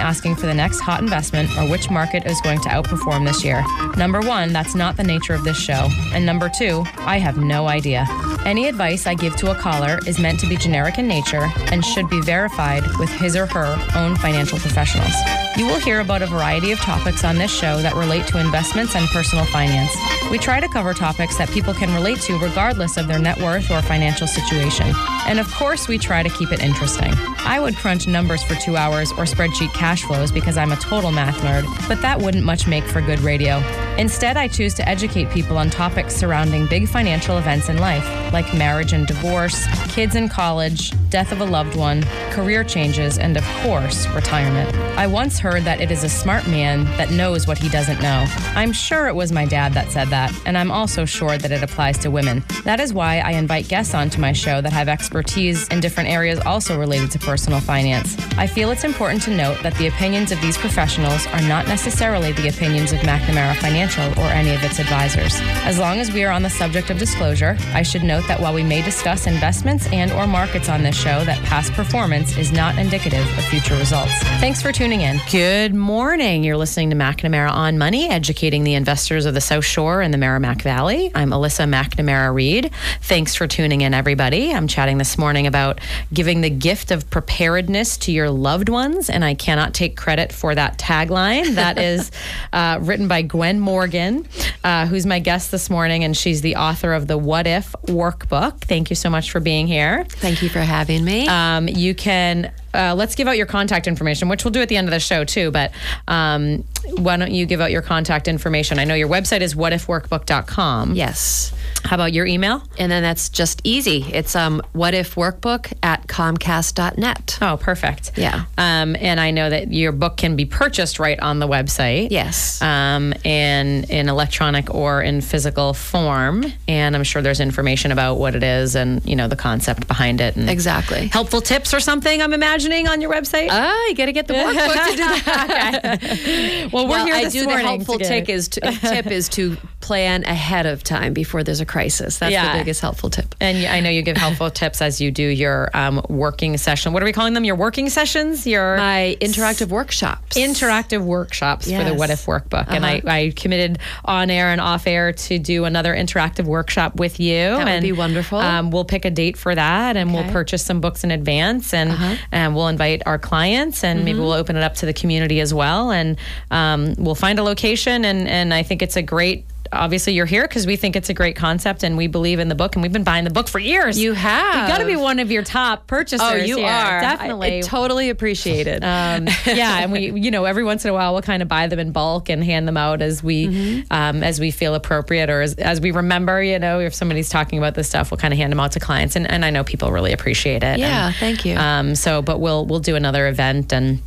asking for the next hot investment or which market is going to outperform this year. Number one, that's not the nature of this show. And number two, I have no idea. Any advice I give to a caller is meant to be generic in nature and should be verified with his or her own financial professionals. You will hear about a variety of topics on this show that relate to investments and personal finance. We try to cover topics that people can relate to regardless of their net worth or financial situation. And of course, we try to keep it interesting. I would crunch numbers for two hours or spreadsheet cash flows because I'm a total math nerd, but that wouldn't much make for good radio. Instead, I choose to educate people on topics surrounding big financial events in life, like marriage and divorce, kids in college, death of a loved one, career changes, and of course, retirement. I once heard that it is a smart man that knows what he doesn't know. I'm sure it was my dad that said that, and I'm also sure that it applies to women. That is why I invite guests onto my show that have expertise in different areas also related to personal finance. I feel it's important to note that the opinions of these professionals are not necessarily the opinions of McNamara Financial or any of its advisors. As long as we are on the subject of disclosure, I should note that while we may discuss investments and or markets on this show, that past performance is not indicative of future results. Thanks for tuning in. Good morning. You're listening to McNamara on Money, educating the investors of the South Shore and the Merrimack Valley. I'm Alyssa McNamara Reed. Thanks for tuning in, everybody. I'm chatting this morning about giving the gift of preparedness to your loved ones, and I cannot take credit for that tagline. That is uh, written by Gwen Morgan, uh, who's my guest this morning, and she's the author of the What If Workbook. Thank you so much for being here. Thank you for having me. Um, you can uh, let's give out your contact information, which we'll do at the end of the show too. But um, why don't you give out your contact information? I know your website is whatifworkbook.com. yes. How about your email? And then that's just easy. It's um, what if workbook at comcast.net. Oh, perfect. Yeah. Um, and I know that your book can be purchased right on the website. Yes. Um, and in electronic or in physical form. And I'm sure there's information about what it is and you know the concept behind it and Exactly. helpful tips or something. I'm imagining on your website. Ah, you got to get the workbook to do that. well, we're well, here I this do the helpful to get tip it. is to, tip is to plan ahead of time before there's a crisis. That's Yeah. the biggest helpful tip. And I know you give helpful tips as you do your um, working session. What are we calling them? Your working sessions? Your My interactive workshops. interactive workshops for the What If Workbook. And I, Uh-huh. I committed on air and off air to do another interactive workshop with you. That would and, be wonderful. Um, we'll pick a date for that and we'll purchase some books in advance and, Uh-huh. and we'll invite our clients and Mm-hmm. maybe we'll open it up to the community as well. And um, we'll find a location. And, and I think it's a great. Obviously, you're here because we think it's a great concept and we believe in the book, and we've been buying the book for years. You have. You've got to be one of your top purchasers. Oh, you are. definitely. I, I totally appreciate it. Um, yeah, and we, you know, every once in a while we'll kind of buy them in bulk and hand them out as we, Mm-hmm. um, as we feel appropriate or as, as we remember. You know, if somebody's talking about this stuff, we'll kind of hand them out to clients, and, and I know people really appreciate it. Yeah, And, thank you. Um, so, but we'll we'll do another event and.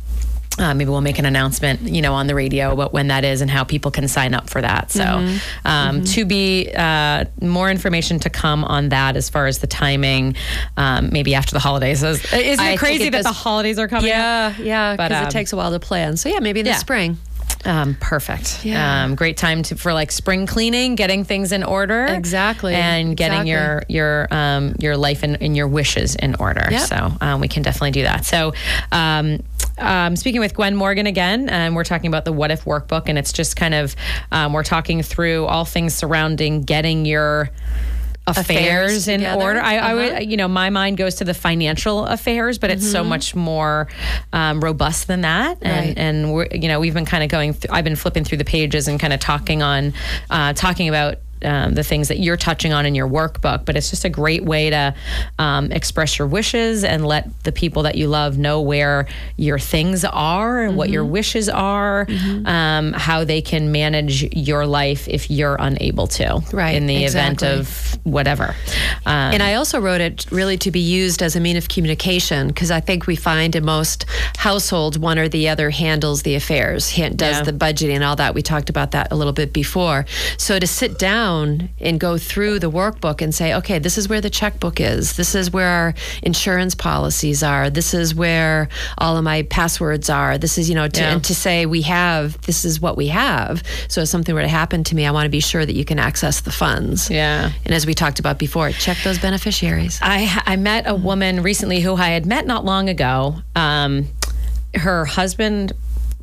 Uh, maybe we'll make an announcement, you know, on the radio about when that is and how people can sign up for that. So, Mm-hmm. um, to be uh, more information to come on that as far as the timing, um, maybe after the holidays. Is, isn't it think crazy it that the holidays are coming? up? yeah, yeah, because um, it takes a while to plan. So yeah, maybe in the yeah. spring. Um, perfect. Yeah. Um, great time to, for like spring cleaning, getting things in order. Exactly. And getting Exactly. your your um, your life and, and your wishes in order. Yep. So um, we can definitely do that. So. Um, speaking with Gwen Morgan again, and we're talking about the What If workbook, and it's just kind of um, we're talking through all things surrounding getting your Affairs affairs, in order. I, I Uh-huh. would, you know, my mind goes to the financial affairs, but it's so much more um, robust than that. And, Right. and we're, you know, we've been kind of going. Through, I've been flipping through the pages and kind of talking on, uh, talking about. Um, the things that you're touching on in your workbook, but it's just a great way to um, express your wishes and let the people that you love know where your things are and what Mm-hmm. your wishes are, um, how they can manage your life if you're unable to, Right, In the event of whatever. Um, And I also wrote it really to be used as a mean of communication because I think we find in most households one or the other handles the affairs, does Yeah. the budgeting and all that. We talked about that a little bit before. So to sit down and go through the workbook and say, okay, this is where the checkbook is. This is where our insurance policies are. This is where all of my passwords are. This is, you know, to, Yeah. and to say we have, this is what we have. So if something were to happen to me, I want to be sure that you can access the funds. Yeah. And as we talked about before, check those beneficiaries. I I met a woman recently who I had met not long ago. Um, her husband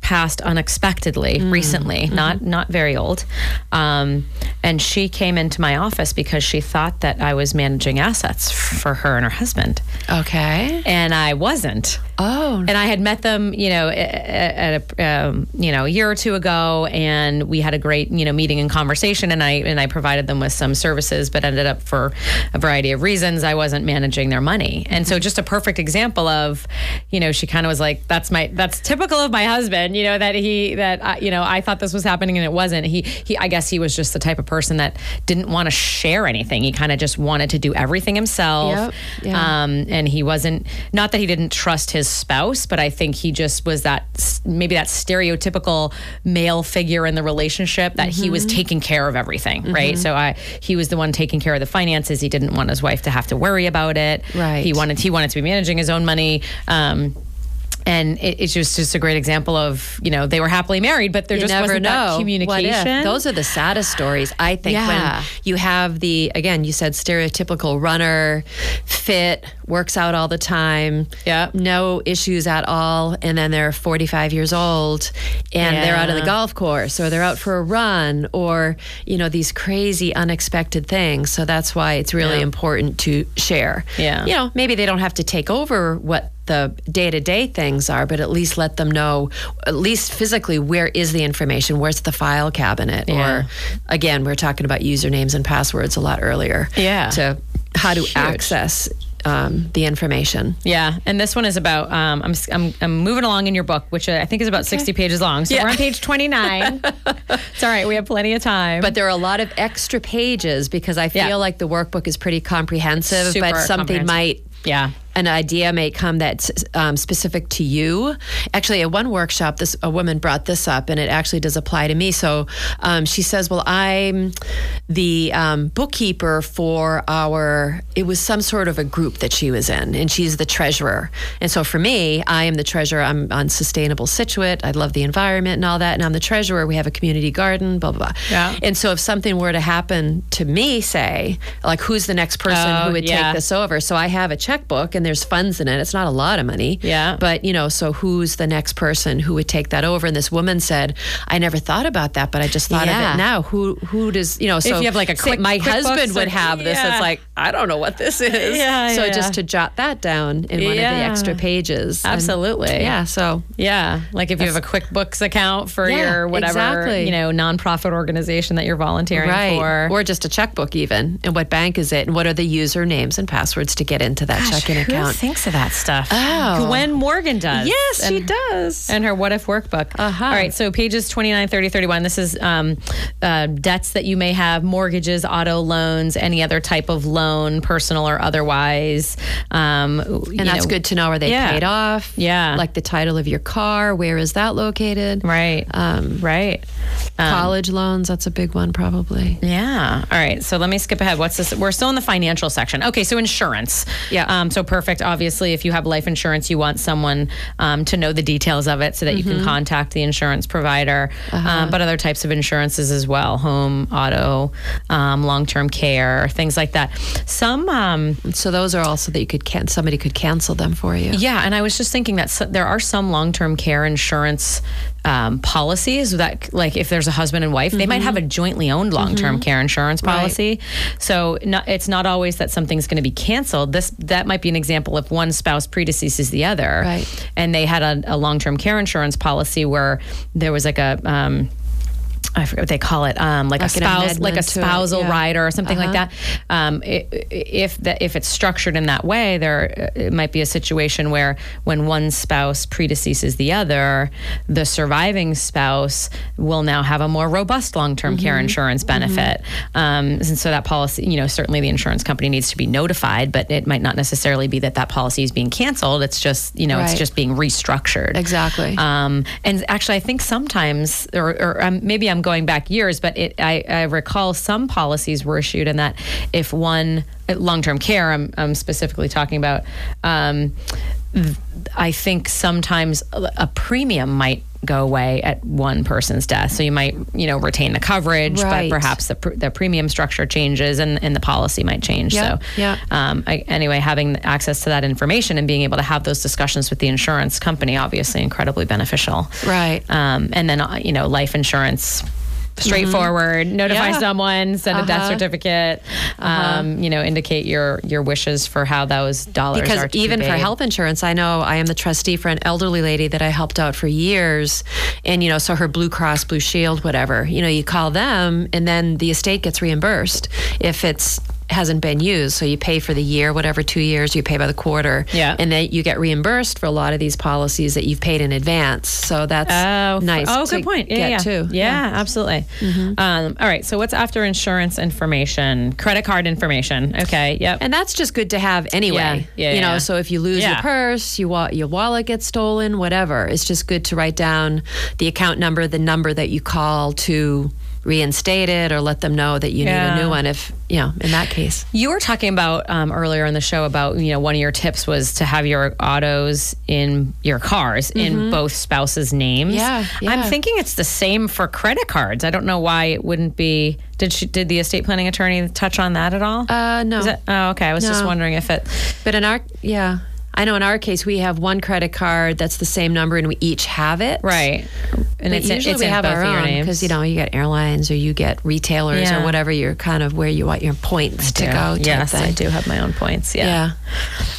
passed unexpectedly recently, not not very old, um, and she came into my office because she thought that I was managing assets for her and her husband, Okay. and I wasn't. Oh, And I had met them, you know, at a um, you know a year or two ago, and we had a great you know meeting and conversation, and I and I provided them with some services, but ended up for a variety of reasons I wasn't managing their money, and so just a perfect example of, you know, she kind of was like, that's my that's typical of my husband, you know, that he that I, you know I thought this was happening and it wasn't. He he I guess he was just the type of person that didn't want to share anything. He kind of just wanted to do everything himself. Yep, yeah. Um, and he wasn't not that he didn't trust his spouse, but I think he just was that maybe that stereotypical male figure in the relationship that he Mm-hmm. was taking care of everything, right? So I he was the one taking care of the finances. He didn't want his wife to have to worry about it. Right. He wanted he wanted to be managing his own money. Um, and it, it's just just a great example of you know they were happily married, but there you just never wasn't know. that communication. Those are the saddest stories, I think, Yeah. when you have the, again, you said stereotypical runner, fit, works out all the time, Yeah. no issues at all. And then they're 45 years old and they're out of the golf course or they're out for a run or, you know, these crazy, unexpected things. So that's why it's really Yeah. important to share. Yeah. You know, maybe they don't have to take over what the day-to-day things are but at least let them know at least physically where is the information where's the file cabinet Yeah. or again we're talking about usernames and passwords a lot earlier Yeah. to how to Huge. access um, the information Yeah, and this one is about. Um, I'm, I'm I'm moving along in your book, which I think is about 60 pages long. So Yeah. we're on page 29. it's all right. We have plenty of time. but there are a lot of extra pages because I feel Yeah. like the workbook is pretty comprehensive Super but something comprehensive. might yeah, an idea may come that's um, specific to you. Actually, at one workshop, this a woman brought this up, and it actually does apply to me. So um, she says, "Well, I'm the um, bookkeeper for our. It was some sort of a group that she was in, and she's the treasurer. And so for me, I am the treasurer. I'm on Sustainable Scituate. I love the environment and all that, and I'm the treasurer. We have a community garden. Blah blah blah. Yeah. And so if something were to happen to me, say, like, who's the next person Oh, who would yeah. take this over? So I have a checkbook and there's funds in it. It's not a lot of money. Yeah. But, you know, so who's the next person who would take that over? And this woman said, I never thought about that, but I just thought of it now. Who who does, you know, so if you have, like, a quick- my QuickBooks husband would have this. Yeah. It's like, I don't know what this is. Yeah, So yeah, just to jot that down in one of the extra pages. And- Absolutely. yeah. So yeah. Like if you have a QuickBooks account for Yeah, your whatever exactly. you know nonprofit organization that you're volunteering Right. for, Or just a checkbook, even. And what bank is it? And what are the usernames and passwords to get into that Gosh, checking who account? thinks of that stuff? Oh. Gwen Morgan does. Yes, she does. and her what if workbook. Uh-huh. All right, so pages 29, 30, 31. This is um, uh, debts that you may have, mortgages, auto loans, any other type of loan, personal or otherwise. Um, and that's good to know. Are they Yeah. paid off? Yeah. Like the title of your car. Where is that located? Right. Um, right. Um, College loans. That's a big one, probably. Yeah. All right. So let me skip ahead. What's this? We're still in the financial section. Okay. So insurance. Yeah. Um, so perfect. Obviously, if you have life insurance, you want someone um, to know the details of it so that you Mm-hmm. can contact the insurance provider. Uh-huh. Um, but other types of insurances as well home, auto, um, long term care, things like that. Some. Um, So those are also that you could can somebody could cancel them for you. yeah, and I was just thinking that s there are some long-term care insurance um, policies that, like, if there's a husband and wife, they might have a jointly owned long term care insurance Mm-hmm. Right. policy. So not, it's not always that something's going to be canceled. This that might be an example if one spouse predeceases the other, Right. and they had a, a long term care insurance policy where there was like a um, I forget what they call it, um, like, Like a spouse, like a to it, spousal yeah. rider or something like Uh-huh. that. Um, i- i- if the, if it's structured in that way, there it might be a situation where when one spouse predeceases the other, the surviving spouse will now have a more robust long term care Mm-hmm. insurance benefit. Um, and so that policy, you know, certainly the insurance company needs to be notified, but it might not necessarily be that that policy is being canceled. It's just you know it's just being restructured. Exactly. Um, and actually, I think sometimes, or, or um, maybe I'm going back years, but it, I, I recall some policies were issued in that if one long term care, I'm, I'm specifically talking about, um, I think sometimes a premium might go away at one person's death. So you might, you know, retain the coverage, Right. but perhaps the, pr- the premium structure changes and, and the policy might change. Yeah, So, yeah. um, I, anyway, having access to that information and being able to have those discussions with the insurance company, obviously incredibly beneficial. Right. Um, and then, uh, you know, life insurance. Straightforward. Notify Mm-hmm. Yeah. someone. Send a death Uh-huh. certificate. Um, you know, indicate your your wishes for how those dollars are because to be even for health insurance i know i am the trustee for an elderly lady that i helped out for years and you know so her blue cross blue shield whatever you know you call them and then the estate gets reimbursed if it's hasn't been used so you pay for the year whatever two years you pay by the quarter Yeah. and then you get reimbursed for a lot of these policies that you've paid in advance so that's Oh, nice Oh, good point. Yeah, yeah. too Yeah, absolutely. Um, all right. So what's after insurance information? Credit card information. Okay. Yep. And that's just good to have anyway. Yeah, yeah, you know, yeah. so if you lose Yeah. your purse, you wa- your wallet gets stolen, whatever, it's just good to write down the account number, the number that you call to reinstate it or let them know that you need a new one if, you know, in that case. You were talking about um, earlier in the show about you know one of your tips was to have your autos in your cars in both spouses' names. Mm-hmm. Yeah, I'm thinking it's the same for credit cards. I don't know why it wouldn't be. Did she, did the estate planning attorney touch on that at all? Uh, no. Is it, oh, okay. I was just wondering if it. But in our, yeah. I know in our case, we have one credit card that's the same number and we each have it. Right. And But it's, in- usually it's we have our own because you know you get airlines or you get retailers Yeah. or whatever you're kind of where you want your points to go. Yes, I do have my own points. Yeah. Yeah.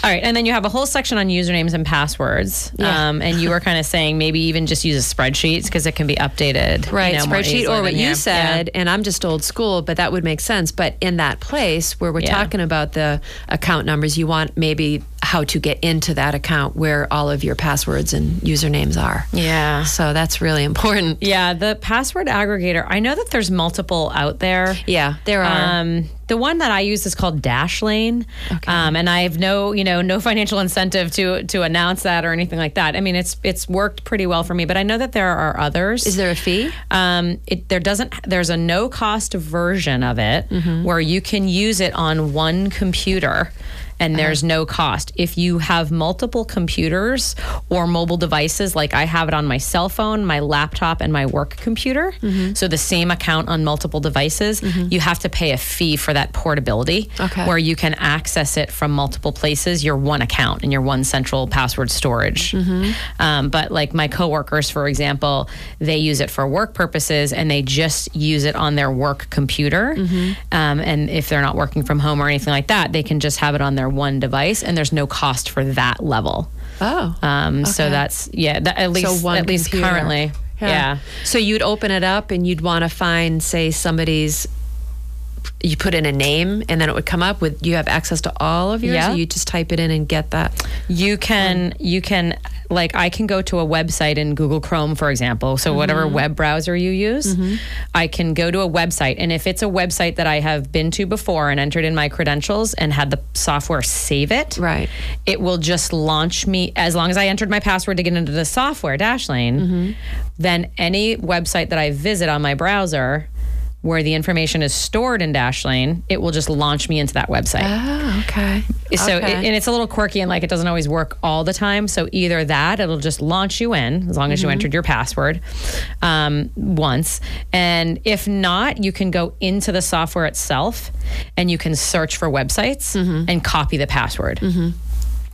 All right, and then you have a whole section on usernames and passwords. Yeah. Um, and you were kind of saying maybe even just use a spreadsheet because it can be updated. you Right, know, spreadsheet or what you here. said, and I'm just old school, but that would make sense. But in that place where we're talking about the account numbers, you want maybe how to get into that account where all of your passwords and usernames are. Yeah. So that's really important. Yeah, the password aggregator. I know that there's multiple out there. Yeah, there are. Um, the one that I use is called Dashlane, um, and I have no, you know, no financial incentive to to announce that or anything like that. I mean, it's it's worked pretty well for me, but I know that there are others. Is there a fee? Um, it there doesn't. There's a no cost version of it where you can use it on one computer. And uh-huh. there's no cost. If you have multiple computers or mobile devices, like I have it on my cell phone, my laptop, and my work computer, mm-hmm. so the same account on multiple devices, mm-hmm. you have to pay a fee for that portability, Okay. where you can access it from multiple places, your one account and your one central password storage. Mm-hmm. Um, but like my coworkers, for example, they use it for work purposes and they just use it on their work computer. Um, and if they're not working from home or anything like that, they can just have it on their one device and there's no cost for that level. Oh. Um, So that's, yeah, that, at least, one at least computer. currently. yeah. So you'd open it up and you'd want to find, say, somebody's. You put in a name and then it would come up with. You have access to all of yours. Yeah. You just type it in and get that. You can you can like I can go to a website in Google Chrome, for example. So whatever Mm-hmm. web browser you use, I can go to a website, and if it's a website that I have been to before and entered in my credentials and had the software save it, Right. it will just launch me as long as I entered my password to get into the software Dashlane. Mm-hmm. Then any website that I visit on my browser. Where the information is stored in Dashlane, it will just launch me into that website. Oh, okay. So, Okay. it, and it's a little quirky and like it doesn't always work all the time. So, either that, it'll just launch you in as long as you Mm-hmm. entered your password um, once. And if not, you can go into the software itself and you can search for websites Mm-hmm. and copy the password.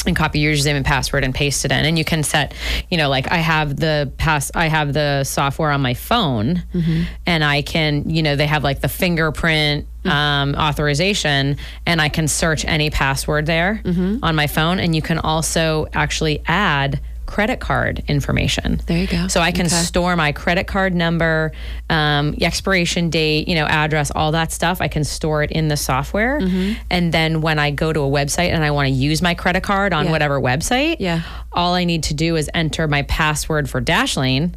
And copy your username and password and paste it in. And you can set you know like i have the pass i have the software on my phone mm-hmm. and i can you know they have like the fingerprint mm-hmm. um, authorization and i can search any password there mm-hmm. on my phone. And you can also actually add credit card information There you go. so i can Okay. store my credit card number um, expiration date you know address all that stuff i can store it in the software Mm-hmm. and then when i go to a website and i want to use my credit card on Yeah. whatever website Yeah. all i need to do is enter my password for dashlane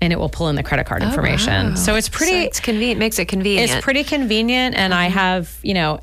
and it will pull in the credit card information Oh, wow. so it's pretty So it's convenient. Makes it convenient. it's pretty convenient and i have you know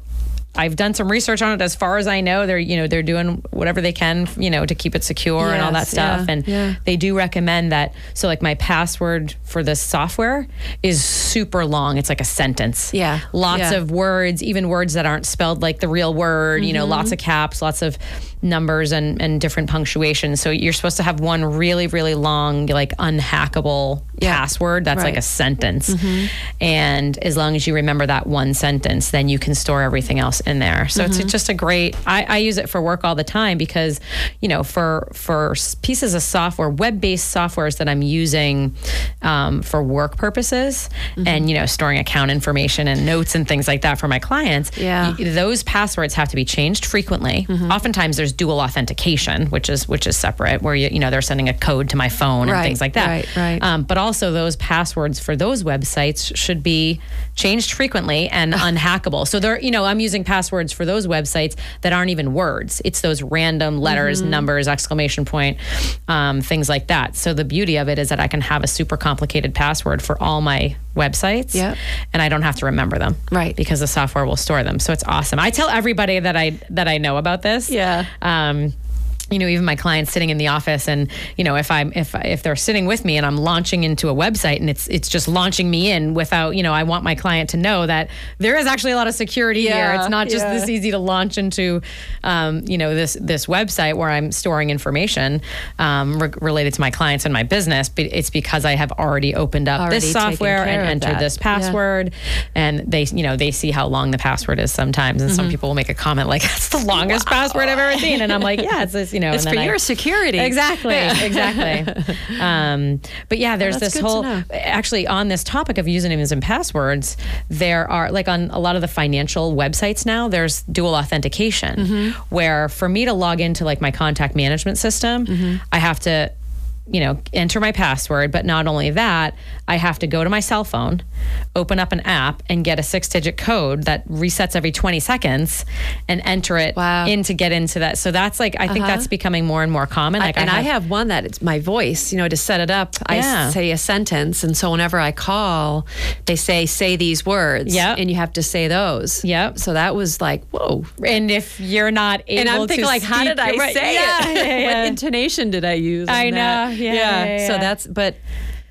I've done some research on it. As far as I know, they're you know they're doing whatever they can you know to keep it secure and all that stuff. yeah, and yeah. they do recommend that. So like my password for this software is super long. It's like a sentence. Yeah, lots yeah. of words, even words that aren't spelled like the real word. You know, lots Mm-hmm. of caps, lots of numbers and and different punctuation. So you're supposed to have one really really long like unhackable Yeah, password that's like a sentence. Mm-hmm. And as long as you remember that one sentence, then you can store everything else in there. So it's mm-hmm. just a great. I, I use it for work all the time because, you know, for for pieces of software, web based softwares that I'm using um, for work purposes, mm-hmm. and you know, storing account information and notes and things like that for my clients. Yeah. those passwords have to be changed frequently. Oftentimes, there's dual authentication, which is which is separate, where you you know they're sending a code to my phone and things like that. right, right. Um, but also, those passwords for those websites should be changed frequently and unhackable. So they're, you know, I'm using passwords for those websites that aren't even words. It's those random letters, Mm-hmm. numbers, exclamation point, um, things like that. So the beauty of it is that I can have a super complicated password for all my websites, Yep. and I don't have to remember them, Right. Because the software will store them. So it's awesome. I tell everybody that I that I know about this, Yeah. Um, you know, even my clients sitting in the office, and you know, if I'm if if they're sitting with me and I'm launching into a website and it's it's just launching me in without, you know, I want my client to know that there is actually a lot of security here. It's not just yeah. this easy to launch into, um, you know, this this website where I'm storing information um, re- related to my clients and my business. But it's because I have already opened up Already this software and entered that. this Yeah. password, and they, you know, they see how long the password is sometimes, and Mm-hmm. some people will make a comment like, "That's the longest password I've ever seen," and I'm like, "Yeah, it's this," you know, It's and for then I- your security. Exactly, exactly. Um, but yeah, there's this whole. Actually, on this topic of usernames and passwords, there are like on a lot of the financial websites now. There's dual authentication, Mm-hmm. where for me to log into like my contact management system, Mm-hmm. I have to. You know, enter my password, but not only that, I have to go to my cell phone, open up an app, and get a six digit code that resets every 20 seconds and enter it Wow. in to get into that. So that's like, I think that's uh-huh. becoming more and more common. Like, and I have, one that it's my voice, you know, to set it up. Yeah. I say a sentence, and so whenever I call, they say say these words, Yep. and you have to say those. Yep. So that was like, whoa. And if you're not able And I'm thinking, like, how did I right, say yeah, it? yeah, what intonation did I use? I in that? Yeah, yeah, So that's, but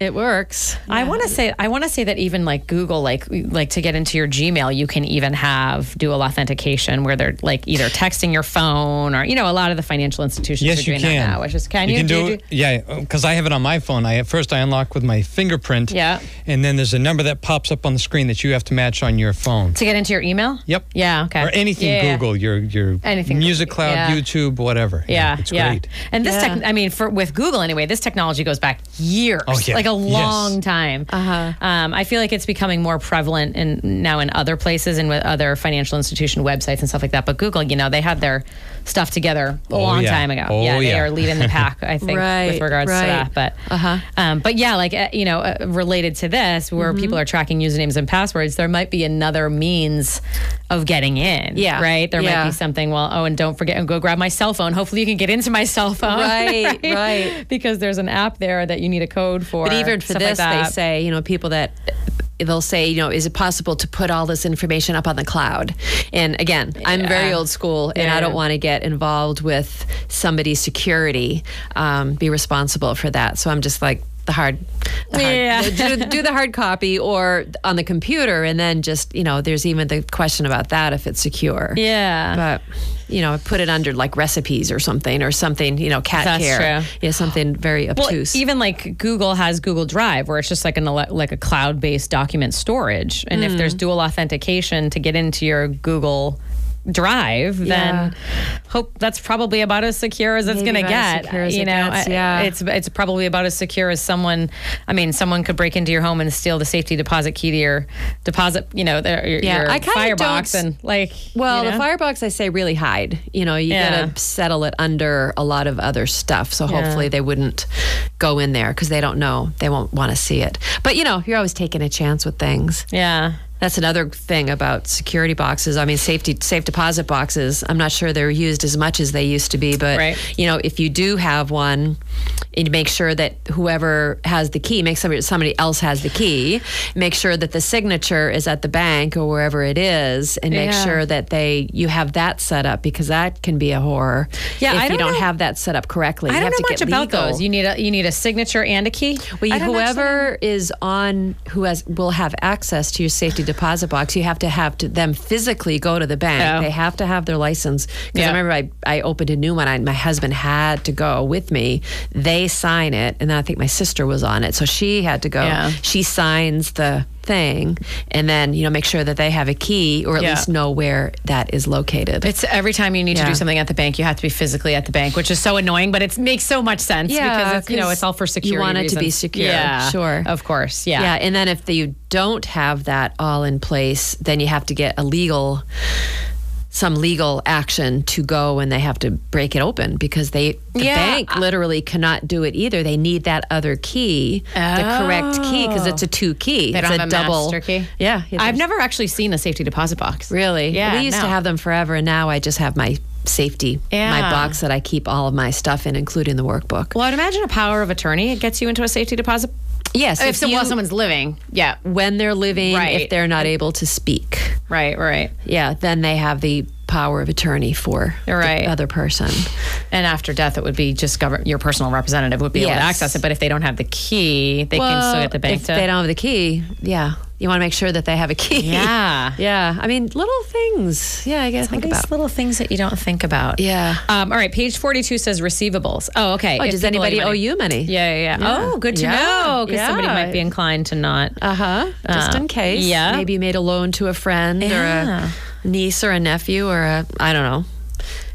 it works. I want to say I want to say that even like Google like like to get into your Gmail you can even have dual authentication where they're like either texting your phone or you know a lot of the financial institutions are Yes, you doing can. that now which is can you, can Do do, you it. Yeah, because I have it on my phone. I at first I unlock with my fingerprint. Yeah. And then there's a number that pops up on the screen that you have to match on your phone. to get into your email Yep. yeah okay Or anything Yeah. Google, your your Anything. Music Cloud, Yeah. YouTube, whatever. Yeah, it's yeah. great. And this, Yeah. tech, I mean, for with Google anyway, this technology goes back years, Oh, yeah. like a Yes. long time. Uh-huh. Um, I feel like it's becoming more prevalent in now in other places and with other financial institution websites and stuff like that. But Google, you know, they had their stuff together a Oh, long yeah. time ago. Oh, yeah, they yeah. are leading the pack, I think, Right, with regards right. to that. But, Uh-huh. um, but yeah, like uh, you know, uh, related to this, where Mm-hmm. people are tracking usernames and passwords, there might be another means of getting in. Yeah. right. There might be something. Well, oh, and don't forget, and go grab my cell phone. Hopefully, you can get into my cell phone. Right, right. Because there's an app there that you need a code for. But even for stuff like this, they say, you know, people that they'll say, you know, is it possible to put all this information up on the cloud? And again, I'm very old school, and Yeah. I don't want to get involved with somebody's security, um, be responsible for that. So I'm just like the hard, the hard Yeah. do, do the hard copy or on the computer, and then just you know, there's even the question about that if it's secure. Yeah. But you know, put it under like recipes or something, or something, you know, cat That's care. true. Yeah, something very obtuse. Well, even like Google has Google Drive, where it's just like an like a cloud based document storage, and if Mm. there's dual authentication to get into your Google drive, then hope that's probably about as secure as it's going to get. you know, gets, I- yeah. it's it's probably about as secure as someone. I mean, someone could break into your home and steal the safety deposit key to your deposit. You know, their, your, Yeah, your I firebox and like. Well, you the firebox, I say, really hide. You know, you Yeah. got to settle it under a lot of other stuff. So Yeah. hopefully they wouldn't go in there because they don't know. They won't want to see it. But, you know, you're always taking a chance with things. Yeah. That's another thing about security boxes. I mean, safety safe deposit boxes. I'm not sure they're used as much as they used to be, but Right. you know, if you do have one, and make sure that whoever has the key, make somebody somebody else has the key. Make sure that the signature is at the bank or wherever it is, and make Yeah. sure that they you have that set up because that can be a horror. Yeah, if I you don't don't know- have that set up correctly. I you don't have know to much get about those. You need a you need a signature and a key. Well, you, don't actually whoever is on who has will have access to your safety deposit box, you have to have to them physically go to the bank. Oh. They have to have their license. Because Yeah. I remember I, I opened a new one. I, my husband had to go with me. They sign it, and then I think my sister was on it, so she had to go. Yeah. She signs the thing, and then you know make sure that they have a key or at Yeah. least know where that is located. It's every time you need to do something at the bank, you have to be physically at the bank, which is so annoying, but it makes so much sense Yeah, because it's, you know it's all for security you want it to be secure, Yeah, sure. of course. Yeah, Yeah, and then if you don't have that all in place, then you have to get a legal some legal action to go and they have to break it open because they the Yeah, bank literally cannot do it either. They need that other key, the correct key because it's a oh. two key. They it's a a double key? Yeah, I've never actually seen a safety deposit box. really. Yeah, we used no. to have them forever, and now I just have my safety, my box that I keep all of my stuff in, including the workbook. Well, I'd imagine a power of attorney it gets you into a safety deposit. Yes, If, you- while someone's living, yeah, when they're living, Right. if they're not able to speak. right, right. yeah, then they have the power of attorney for Right. the other person. And after death, it would be just govern- your personal representative would be able to access it. But if they don't have the key, they can still get the bank if to. they don't have the key, yeah, you want to make sure that they have a key. Yeah. yeah. I mean, little things. Yeah, I guess think about. little things that you don't think about. Yeah. Um, all right. Page forty-two says receivables. Oh, okay. Oh, If does anybody owe you money? Yeah, yeah, yeah. Yeah. Oh, good to Yeah. know because somebody might be inclined to not. Uh huh. Just Uh, in case. yeah. Maybe you made a loan to a friend Yeah. or a niece or a nephew or a I don't know.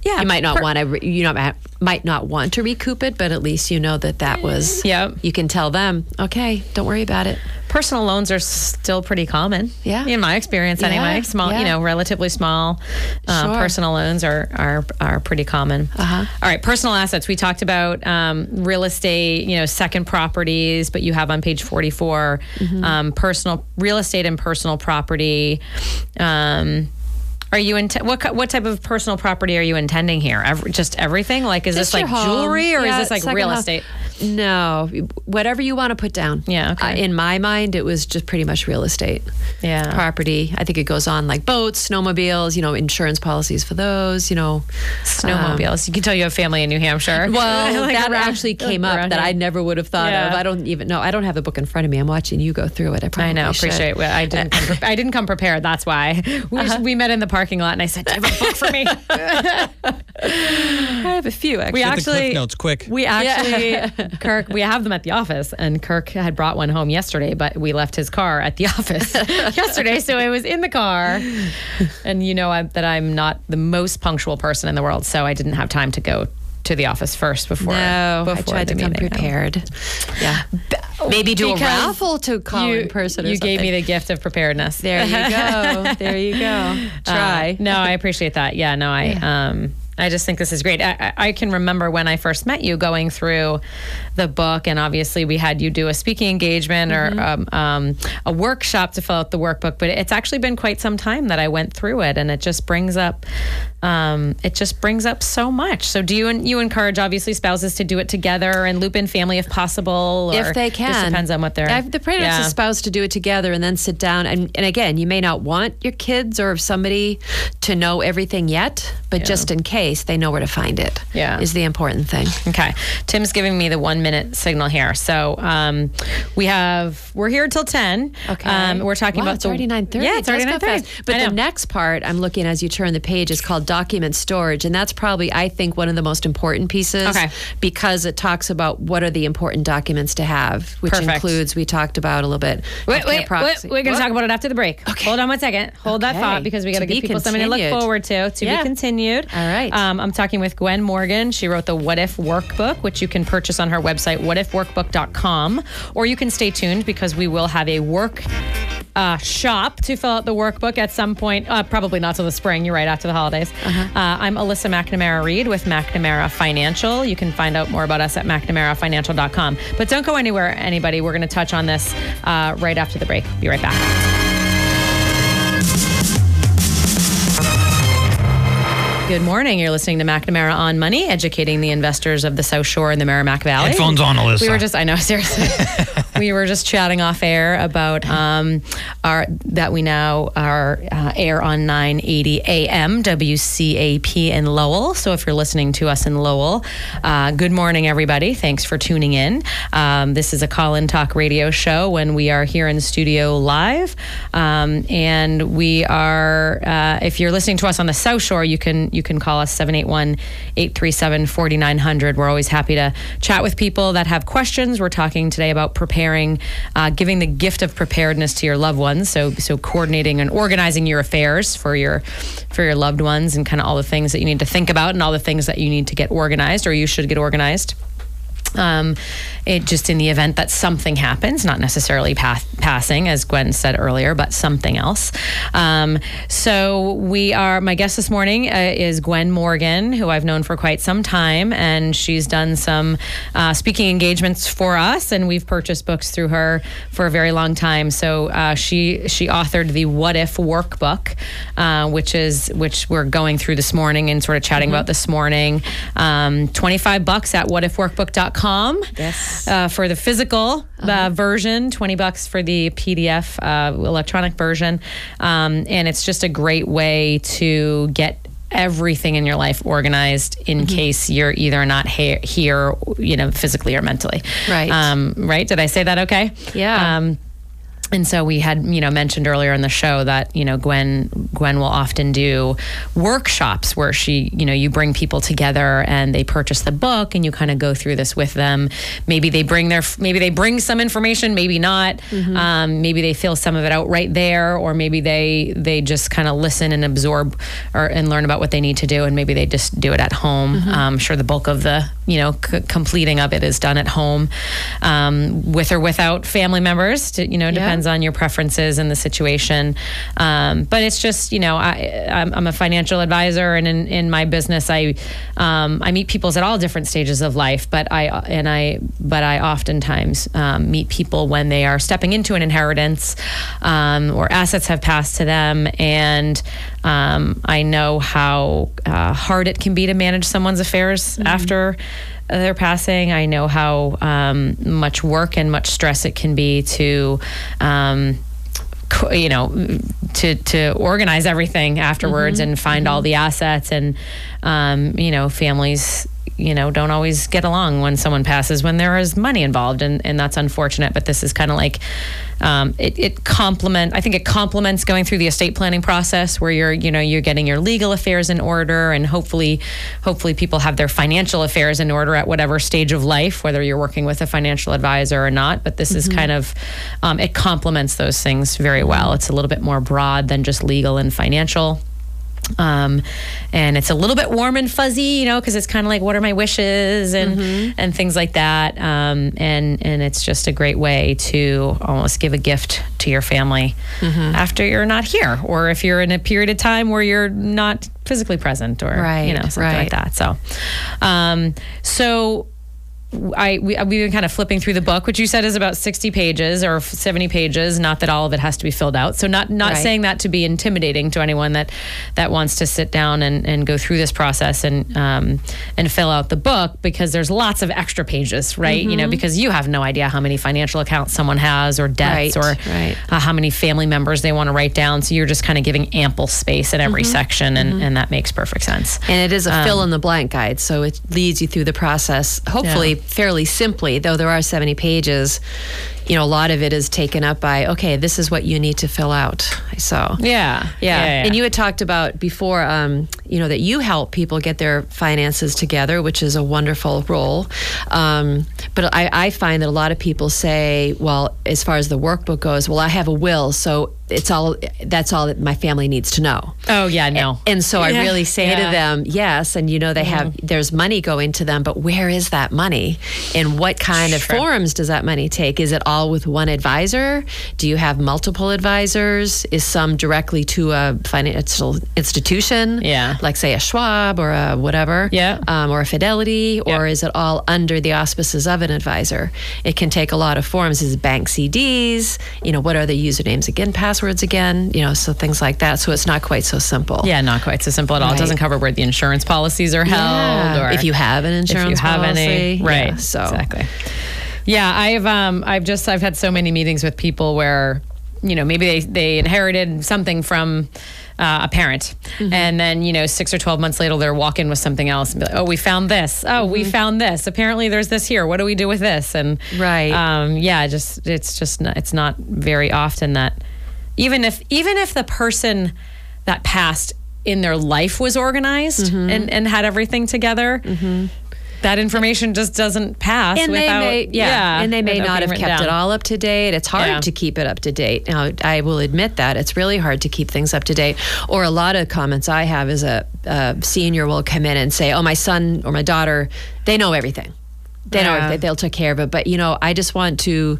Yeah, You might not per- want to. Re- you know, might not want to recoup it, but at least you know that that was. Yep. You can tell them, okay, don't worry about it. Personal loans are still pretty common. Yeah. in my experience, Yeah, anyway. Small, you know, relatively small uh, Sure. personal loans are are are pretty common. Uh-huh. All right, personal assets. We talked about um, real estate, you know, second properties, but you have on page forty Mm-hmm. um, personal real estate and personal property. Um, are you in what what type of personal property are you intending here? Every, just everything? Like, is this like home. jewelry or Yeah, is this like real estate? No, whatever you want to put down. Yeah, okay. Uh, in my mind, it was just pretty much real estate. Yeah. Property. I think it goes on like boats, snowmobiles, you know, insurance policies for those, you know. Snowmobiles. you can tell you have family in New Hampshire. Um, Well, Like that around- actually came up around that. I never would have thought Yeah. of. I don't even know. I don't have the book in front of me. I'm watching you go through it. I I know. should. Appreciate. Well, I didn't. Come I didn't come prepared. That's why we, Uh-huh. we met in the parking lot, and I said, "Do you have a book for me?" I have a few actually. We Get the actually notes quick. We actually, Kirk, we have them at the office, and Kirk had brought one home yesterday, but we left his car at the office yesterday, so it was in the car. And you know I, that I'm not the most punctual person in the world, so I didn't have time to go to the office first before. no, I before tried the to come prepared. Yeah. Maybe do a Because raffle to call you, in person. Or You gave me the gift of preparedness. There you go. there you go. Try. Uh, no, I appreciate that. Yeah, no, I um I just think this is great. I, I can remember when I first met you going through the book, and obviously we had you do a speaking engagement or um, um, a workshop to fill out the workbook. But it's actually been quite some time that I went through it, and it just brings up um, it just brings up so much. So do you you encourage obviously spouses to do it together and loop in family if possible, or if they can. Just depends on what they're. I've, the parents Yeah. a spouse to do it together and then sit down. And, and again, you may not want your kids or somebody to know everything yet, but just in case, case, they know where to find it. Yeah. Is the important thing. Okay. Tim's giving me the one minute signal here. So um, we have, we're here till 10. Okay. Um, we're talking Wow, about it's already 9.30. Yeah, it's It already 9.30. But the next part I'm looking as you turn the page is called document storage. And that's probably, I think, one of the most important pieces. Okay. Because it talks about what are the important documents to have, which Perfect. includes, we talked about a little bit. Wait, wait, wait, we're going to talk about it after the break. Okay. Hold on one second. Hold that thought because we got to give be people something to look forward to. To Yeah. be continued. All right. Um, I'm talking with Gwen Morgan. She wrote the What If Workbook, which you can purchase on her website, whatifworkbook.com. Or you can stay tuned because we will have a work uh, shop to fill out the workbook at some point. Uh, probably not till the spring. You're right after the holidays. Uh-huh. Uh, I'm Alyssa McNamara Reed with McNamara Financial. You can find out more about us at McNamaraFinancial.com. But don't go anywhere, anybody. We're going to touch on this uh, right after the break. Be right back. Good morning. You're listening to McNamara on Money, educating the investors of the South Shore and the Merrimack Valley. Headphones on, Alyssa. We were just, I know, seriously. we were just chatting off air about um, our that we now are uh, air on 980 AM WCAP in Lowell. So if you're listening to us in Lowell, uh, good morning, everybody. Thanks for tuning in. Um, this is a call-in talk radio show when we are here in the studio live, um, and we are. Uh, if you're listening to us on the South Shore, you can you can call us 781-837-4900. We're always happy to chat with people that have questions. We're talking today about preparing, uh, giving the gift of preparedness to your loved ones. So so coordinating and organizing your affairs for your for your loved ones and kind of all the things that you need to think about and all the things that you need to get organized or you should get organized um, it just in the event that something happens, not necessarily path, passing, as Gwen said earlier, but something else. Um, so we are. My guest this morning uh, is Gwen Morgan, who I've known for quite some time, and she's done some uh, speaking engagements for us, and we've purchased books through her for a very long time. So uh, she she authored the What If Workbook, uh, which is which we're going through this morning and sort of chatting about this morning. Um, Twenty five bucks at whatifworkbook.com. Yes. Uh, for the physical uh, version, 20 bucks for the PDF uh, electronic version. Um, and it's just a great way to get everything in your life organized in case you're either not he- here, you know, physically or mentally. Right. Um, right. Did I say that okay? Yeah. Um, and so we had you know mentioned earlier in the show that you know Gwen Gwen will often do workshops where she you know you bring people together and they purchase the book and you kind of go through this with them. Maybe they bring their maybe they bring some information maybe not. Um, maybe they fill some of it out right there or maybe they they just kind of listen and absorb or and learn about what they need to do and maybe they just do it at home. Um, I'm sure the bulk of the you know c- completing of it is done at home um, with or without family members to, you know depends on your preferences and the situation. Um, but it's just you know I, I'm, I'm a financial advisor and in, in my business I um, I meet peoples at all different stages of life but I and I but I oftentimes um, meet people when they are stepping into an inheritance um, or assets have passed to them. And um, I know how uh, hard it can be to manage someone's affairs after their passing. I know how um, much work and much stress it can be to. Um, you know, to to organize everything afterwards and find all the assets and, um, you know, families, you know, don't always get along when someone passes when there is money involved and and that's unfortunate. But this is kind of like, um, it it complement. I think it complements going through the estate planning process where you're you know you're getting your legal affairs in order and hopefully hopefully people have their financial affairs in order at whatever stage of life, whether you're working with a financial advisor or not. But this is kind of um, it complements those things very well. It's a little bit more broad than just legal and financial. Um, and it's a little bit warm and fuzzy, you know, because it's kind of like, what are my wishes and and things like that. Um, and and it's just a great way to almost give a gift to your family after you're not here, or if you're in a period of time where you're not physically present, or you know, something right. like that. So, um, so I we, we've been kind of flipping through the book, which you said is about sixty pages or seventy pages. Not that all of it has to be filled out. So not not Right. saying that to be intimidating to anyone that that wants to sit down and, and go through this process and um, and fill out the book because there's lots of extra pages, right? You Mm-hmm. know, because you have no idea how many financial accounts someone has or debts Right, or right. uh, how many family members they want to write down. So you're just kind of giving ample space in Mm-hmm. every section, and, and that makes perfect sense. And it is a Um, fill in the blank guide, so it leads you through the process, hopefully Yeah. Fairly simply, though there are 70 pages. You know, a lot of it is taken up by, okay, this is what you need to fill out. So, Yeah, yeah. And you had talked about before, um, you know, that you help people get their finances together, which is a wonderful role. Um, but I, I find that a lot of people say, well, as far as the workbook goes, well, I have a will, so it's all that's all that my family needs to know. Oh yeah, no. And so I really say Yeah. Mm-hmm. to them, yes, and you know they have there's money going to them, but where is that money? And what kind of forms does that money take? Is it all with one advisor? Do you have multiple advisors? Is some directly to a financial institution? Yeah. Like say a Schwab or a whatever. Yeah. Um, or a Fidelity, or is it all under the auspices of an advisor? It can take a lot of forms. Is it bank CDs? You know, what are the usernames again, passwords again? You know, so things like that. So it's not quite so simple. Yeah, not quite so simple at all. It doesn't cover where the insurance policies are held, Yeah, or if you have an if you insurance have policy. any, right? Yeah, so exactly. Yeah, I've um, I've just I've had so many meetings with people where you know maybe they they inherited something from. Uh, a parent, Mm-hmm. and then you know six or twelve months later they're walking with something else and be like, "Oh, we found this. Oh, we Mm-hmm. found this. Apparently, there's this here. What do we do with this?" And Right. um, yeah, just it's just not, it's not very often that even if even if the person that passed in their life was organized Mm-hmm. and, and had everything together, that information just doesn't pass and without they may, yeah, and they may not have kept it all up to date. It's hard Yeah. to keep it up to date. Now, I will admit that it's really hard to keep things up to date. Or a lot of comments I have is a, a senior will come in and say, "Oh, my son or my daughter, they know everything. They know Yeah. everything. They'll take care of it." But you know, I just want to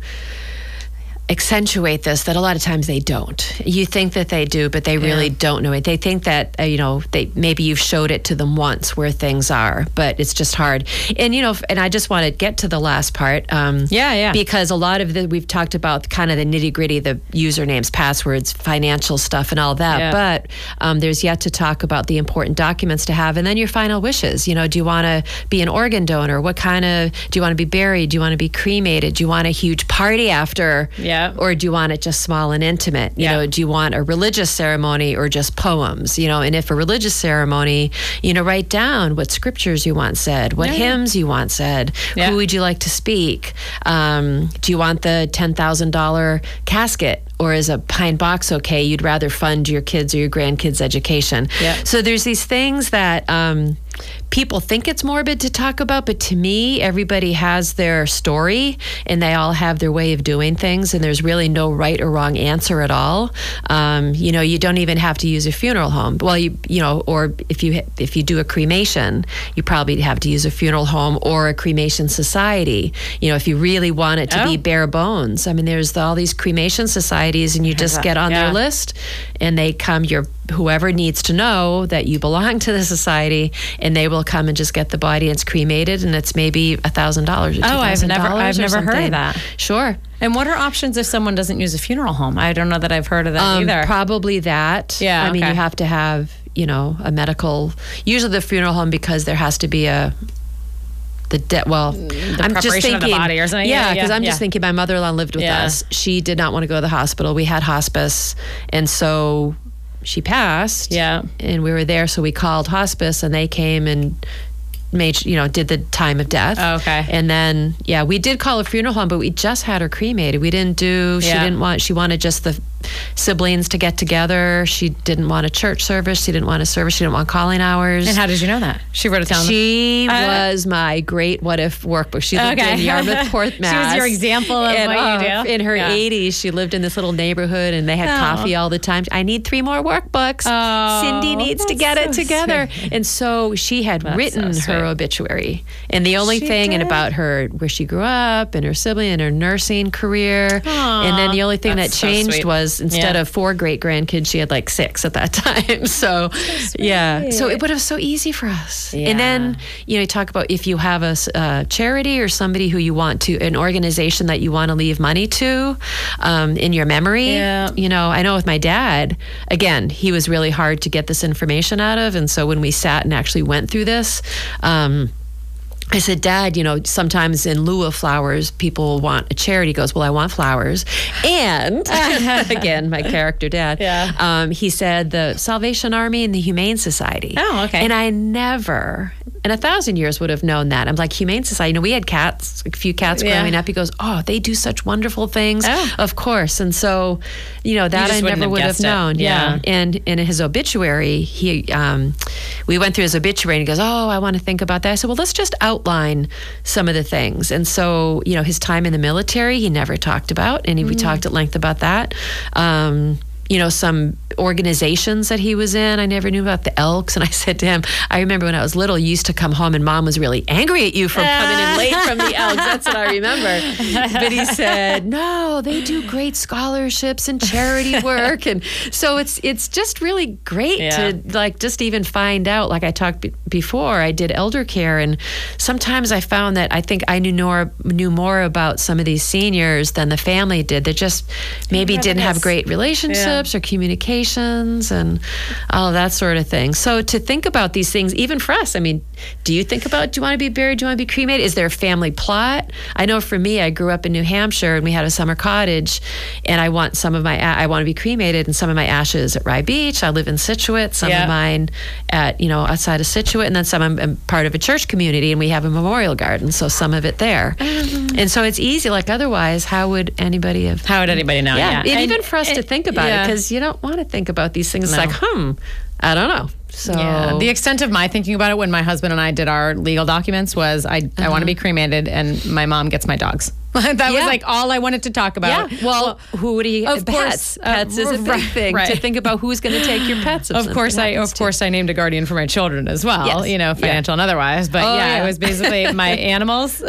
accentuate this that a lot of times they don't. You think that they do, but they really don't know it. They think that uh, you know they maybe you've showed it to them once where things are, but it's just hard. And you know, and I just want to get to the last part. Um, Yeah, yeah. Because a lot of the we've talked about kind of the nitty gritty, the usernames, passwords, financial stuff, and all that. Yeah. But um, there's yet to talk about the important documents to have, and then your final wishes. You know, do you want to be an organ donor? What kind of do you want to be buried? Do you want to be cremated? Do you want a huge party after? Yeah. Or do you want it just small and intimate? You Yeah. know, do you want a religious ceremony or just poems? You know, and if a religious ceremony, you know, write down what scriptures you want said, what hymns you want said, Yeah. who would you like to speak? Um, do you want the ten thousand dollar casket? Or is a pine box okay? You'd rather fund your kids or your grandkids' education. Yeah. So there's these things that um, people think it's morbid to talk about, but to me, everybody has their story and they all have their way of doing things, and there's really no right or wrong answer at all. Um, you know, you don't even have to use a funeral home. Well, you you know, or if you if you do a cremation, you probably have to use a funeral home or a cremation society. You know, if you really want it to Oh. be bare bones. I mean, there's all these cremation societies, and you just get on Yeah. their list, and they come. Your whoever needs to know that you belong to the society, and they will come and just get the body. and It's cremated, and it's maybe a thousand dollars. Oh, I've never- I've never heard of that. Sure, And what are options if someone doesn't use a funeral home? I don't know that I've heard of that um, either. probably that. Yeah, I mean, okay. you have to have you know a medical. Usually, the funeral home because there has to be a. The debt. well, I'm just preparation of the thinking, body or something. Yeah, Yeah, because yeah, I'm just thinking. My mother-in-law lived with Yeah. us. She did not want to go to the hospital. We had hospice, and so she passed. Yeah. and we were there, so we called hospice, and they came and made you know did the time of death. Oh, okay. And then yeah, we did call a funeral home, but we just had her cremated. We didn't do. She Yeah. didn't want. She wanted just the siblings to get together. She didn't want a church service. She didn't want a service. She didn't want calling hours. and how did you know that? She wrote it down. She Uh, was my great what if workbook. She lived Okay. in Yarmouth, Port Mass. She was your example of and, what you uh, do. In her Yeah. 80s, she lived in this little neighborhood and they had Oh. coffee all the time. I need three more workbooks. Oh, Cindy needs to get it together. sweet. And so she had That's written so her obituary. And the only She thing and about her, where she grew up and her sibling and her nursing career. and then the only thing that changed sweet. was instead Yeah. of four great grandkids, she had like six at that time. So, yeah. So it would have so easy for us. And then, you know, you talk about if you have a, uh, charity or somebody who you want to, an organization that you want to leave money to um, in your memory. Yeah. You know, I know with my dad, again, he was really hard to get this information out of. And so when we sat and actually went through this, um, I said, Dad, you know, sometimes in lieu of flowers, people want a charity. He goes, Well, I want flowers. And again, my character dad. Yeah. Um, he said the Salvation Army and the Humane Society. Oh, okay. And I never in a thousand years would have known that. I'm like, Humane Society, you know, we had cats, a few cats Yeah. growing up. He goes, Oh, they do such wonderful things. Oh. Of course. And so, you know, that just I never have would have it. known. Yeah. And in his obituary, he um, we went through his obituary and he goes, "Oh, I want to think about that." I said, "Well, let's just outline some of the things." And so, you know, his time in the military, he never talked about, and he, we talked at length about that. Um, you know, some organizations that he was in. I never knew about the Elks. And I said to him, I remember when I was little, you used to come home and mom was really angry at you for coming in late from the Elks. That's what I remember. But he said, no, they do great scholarships and charity work. And so it's, it's just really great Yeah. to like just even find out, like I talked be- before, I did elder care. And sometimes I found that I think I knew more, knew more about some of these seniors than the family did. They just maybe didn't have great relationships or communications and all that sort of thing. So to think about these things, even for us, I mean, do you think about do you want to be buried? Do you want to be cremated? Is there a family plot? I know for me, I grew up in New Hampshire and we had a summer cottage, and I want some of my I want to be cremated and some of my ashes at Rye Beach. I live in Scituate, some Yeah. of mine at you know outside of Scituate, and then some I'm, I'm part of a church community, and we have a memorial garden, so some of it there. Mm. And so it's easy. Like otherwise, how would anybody have? How would anybody know? Yeah, Yeah. and, And- even for us to think about it, yeah. Because you don't want to think about these things. It's like, hmm, I don't know. So Yeah. The extent of my thinking about it when my husband and I did our legal documents was I, I want to be cremated and my mom gets my dogs. that was Uh-huh. Like all I wanted to talk about. yeah. Well, who would he? of pets. course, uh, pets is a big right, thing to think about. Who's going to take your pets? of course I of to course I named a guardian for my children as well, Yes. you know, Yeah. financial and otherwise. But Oh, yeah, yeah. it was basically my animals.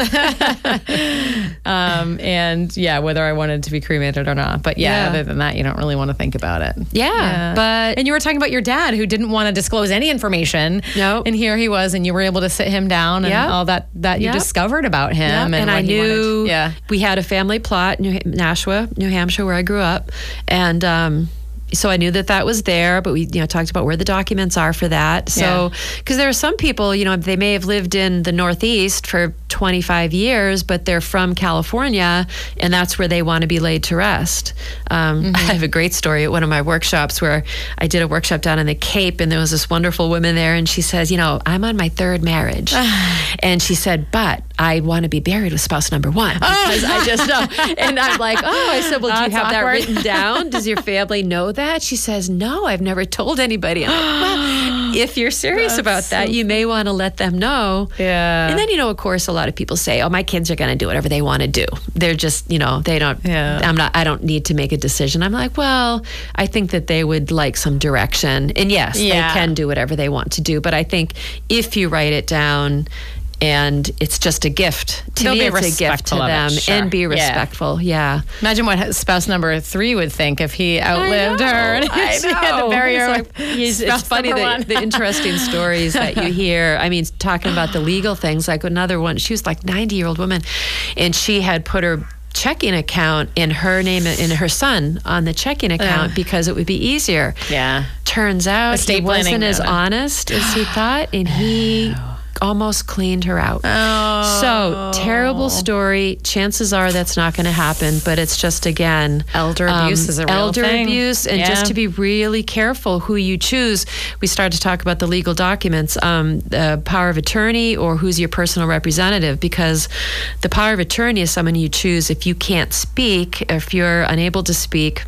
um, and yeah, whether I wanted to be cremated or not. But yeah, Yeah. other than that, you don't really want to think about it. Yeah, but- and you were talking about your dad who didn't want to disclose any information. Nope. And here he was, and you were able to sit him down and Yeah. all that that you Yeah. discovered about him. Yeah, and, and, I he wanted. knew Yeah. We had a family plot in New, Nashua, New Hampshire, where I grew up, and um, so I knew that that was there. But we, you know, talked about where the documents are for that. So because there are some people, you know, they may have lived in the Northeast for 25 years, but they're from California, and that's where they want to be laid to rest. Um, I have a great story at one of my workshops where I did a workshop down in the Cape, and there was this wonderful woman there, and she says, you know, I'm on my third marriage, and she said, but I want to be buried with spouse number one ah! because I just know. And I'm like, oh, I said, well, do you That's have that written down? Does your family know that? She says, no, I've never told anybody. I'm like, well, if you're serious about that, you may want to let them know. Yeah. And then, you know, of course, a lot of people say, oh, my kids are going to do whatever they want to do. They're just, you know, they don't, Yeah. I'm not, I don't need to make a decision. I'm like, well, I think that they would like some direction. And yes, Yeah. they can do whatever they want to do. But I think if you write it down, and it's just a gift to They'll me. be It's a gift to them, sure. and be respectful. Yeah, Imagine what spouse number three would think if he outlived know, her. and I she had to know. bury her It's like- it's, funny the, the interesting stories that you hear. I mean, talking about the legal things, like another one, she was like 90 year old woman, and she had put her checking account in her name and her son on the checking account because it would be easier. Yeah. Turns out Estate he wasn't as honest as he thought, and he almost cleaned her out. Oh. So terrible story. Chances are that's not going to happen, but it's just again um, Elder abuse is a real elder thing. abuse, and Yeah. just to be really careful who you choose. We started to talk about the legal documents, um, the power of attorney, or who's your personal representative, because the power of attorney is someone you choose if you can't speak, if you're unable to speak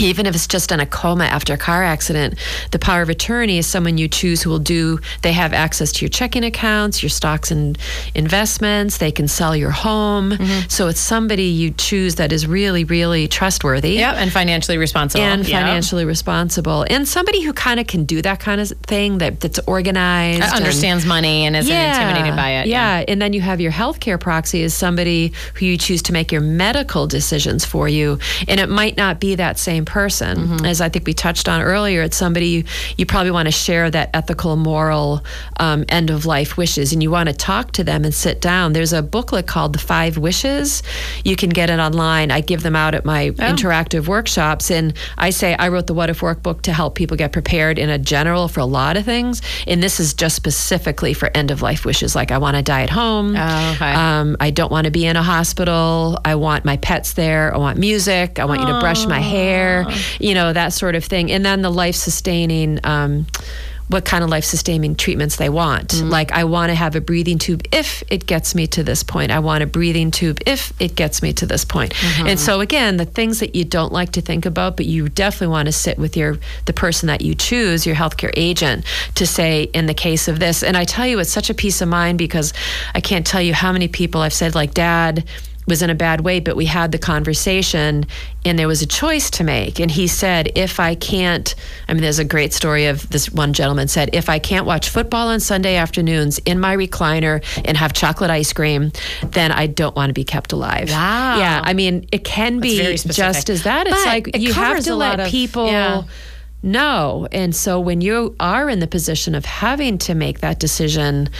even if it's just in a coma after a car accident, the power of attorney is someone you choose who will do, they have access to your checking accounts, your stocks and investments, they can sell your home. Mm-hmm. So it's somebody you choose that is really, really trustworthy. Yep, and financially responsible. And Yep. financially responsible, and somebody who kind of can do that kind of thing that that's organized, and- understands money and isn't intimidated by it. yeah. and then you have your healthcare proxy is somebody who you choose to make your medical decisions for you, and it might not be that same person. Mm-hmm. As I think we touched on earlier, it's somebody you, you probably want to share that ethical, moral um, end of life wishes, and you want to talk to them and sit down. There's a booklet called The Five Wishes. You can get it online. I give them out at my Oh. interactive workshops, and I say I wrote the What If Workbook to help people get prepared in a general for a lot of things, and this is just specifically for end of life wishes, like I want to die at home. Oh, okay. Um, I don't want to be in a hospital. I want my pets there. I want music. I want you to brush my hair, Uh-huh. you know, that sort of thing. And then the life sustaining, um, what kind of life sustaining treatments they want. Mm-hmm. Like, I want to have a breathing tube if it gets me to this point. I want a breathing tube if it gets me to this point. Uh-huh. And so, again, the things that you don't like to think about, but you definitely want to sit with your the person that you choose, your healthcare agent, to say, in the case of this. And I tell you, it's such a peace of mind because I can't tell you how many people I've said, like, Dad was in a bad way, but we had the conversation and there was a choice to make. And he said, if I can't, I mean, there's a great story of this one gentleman said, if I can't watch football on Sunday afternoons in my recliner and have chocolate ice cream, then I don't want to be kept alive. Wow. Yeah. I mean, it can be just as that. It's But like it you have to a lot let of- people. yeah. know. And so when you are in the position of having to make that decision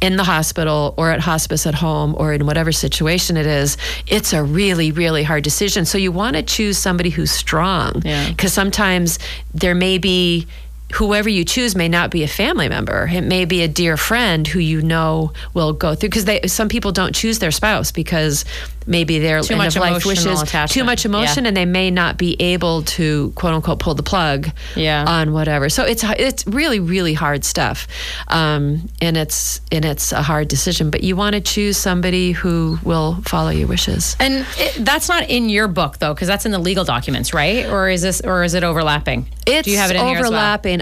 in the hospital or at hospice at home or in whatever situation it is, it's a really, really hard decision. So you want to choose somebody who's strong. Yeah. Because sometimes there may be whoever you choose may not be a family member. It may be a dear friend who you know will go through because they some people don't choose their spouse because maybe their Too end much of life wishes too much emotion Yeah. and they may not be able to quote unquote pull the plug Yeah. on whatever. So it's it's really really hard stuff, um, and it's and it's a hard decision. But you want to choose somebody who will follow your wishes. And it, that's not in your book though, because that's in the legal documents, right? Or is this, or is it overlapping? It's Do you have it in here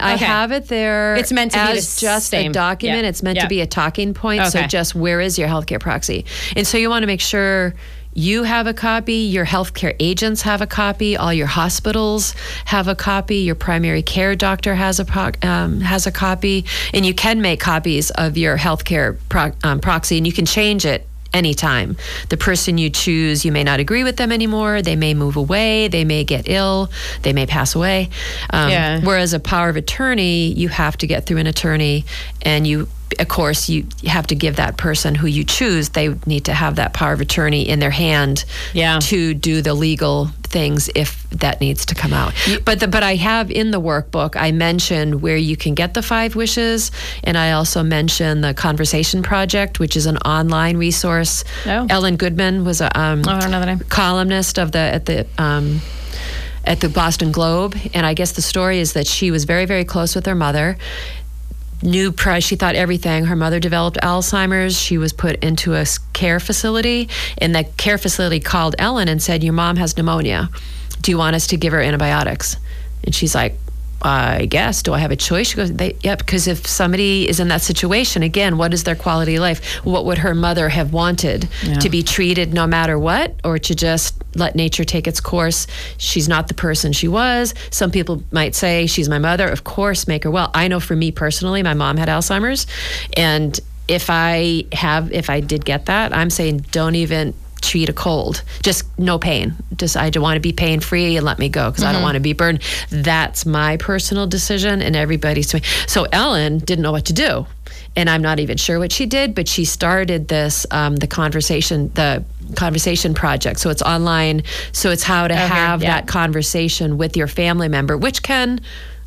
I Okay. have it there. It's meant to be as the just same. a document. Yeah. It's meant Yeah. to be a talking point. So just where is your healthcare proxy? And so you want to make sure you have a copy, your healthcare agents have a copy, all your hospitals have a copy, your primary care doctor has a pro- um, has a copy, and you can make copies of your healthcare pro- um, proxy, and you can change it anytime. The person you choose, you may not agree with them anymore. They may move away. They may get ill. They may pass away. Um, Yeah. Whereas a power of attorney, you have to get through an attorney, and you, of course, you have to give that person who you choose. They need to have that power of attorney in their hand Yeah. to do the legal things if that needs to come out. But the, but I have in the workbook I mentioned where you can get the five wishes, and I also mentioned the Conversation Project, which is an online resource. Oh. Ellen Goodman was a um, Oh, I don't know the name. columnist of the at the um, at the Boston Globe, and I guess the story is that she was very very close with her mother. Knew pri- she thought everything. Her mother developed Alzheimer's. She was put into a care facility, and the care facility called Ellen and said, "Your mom has pneumonia. Do you want us to give her antibiotics?" And she's like, I guess. Do I have a choice? She goes, they, yeah, because if somebody is in that situation, again, what is their quality of life? What would her mother have wanted? To be treated no matter what, or to just let nature take its course? She's not the person she was. Some people might say, she's my mother. Of course, make her well. I know for me personally, my mom had Alzheimer's. And if I have, if I did get that, I'm saying don't even treat a cold. Just no pain. Just I don't want to be pain free and let me go because I don't want to be burned. That's my personal decision, and everybody's. So Ellen didn't know what to do, and I'm not even sure what she did, but she started this um, the conversation the conversation project. So it's online. So it's how to here, have yeah. that conversation with your family member, which can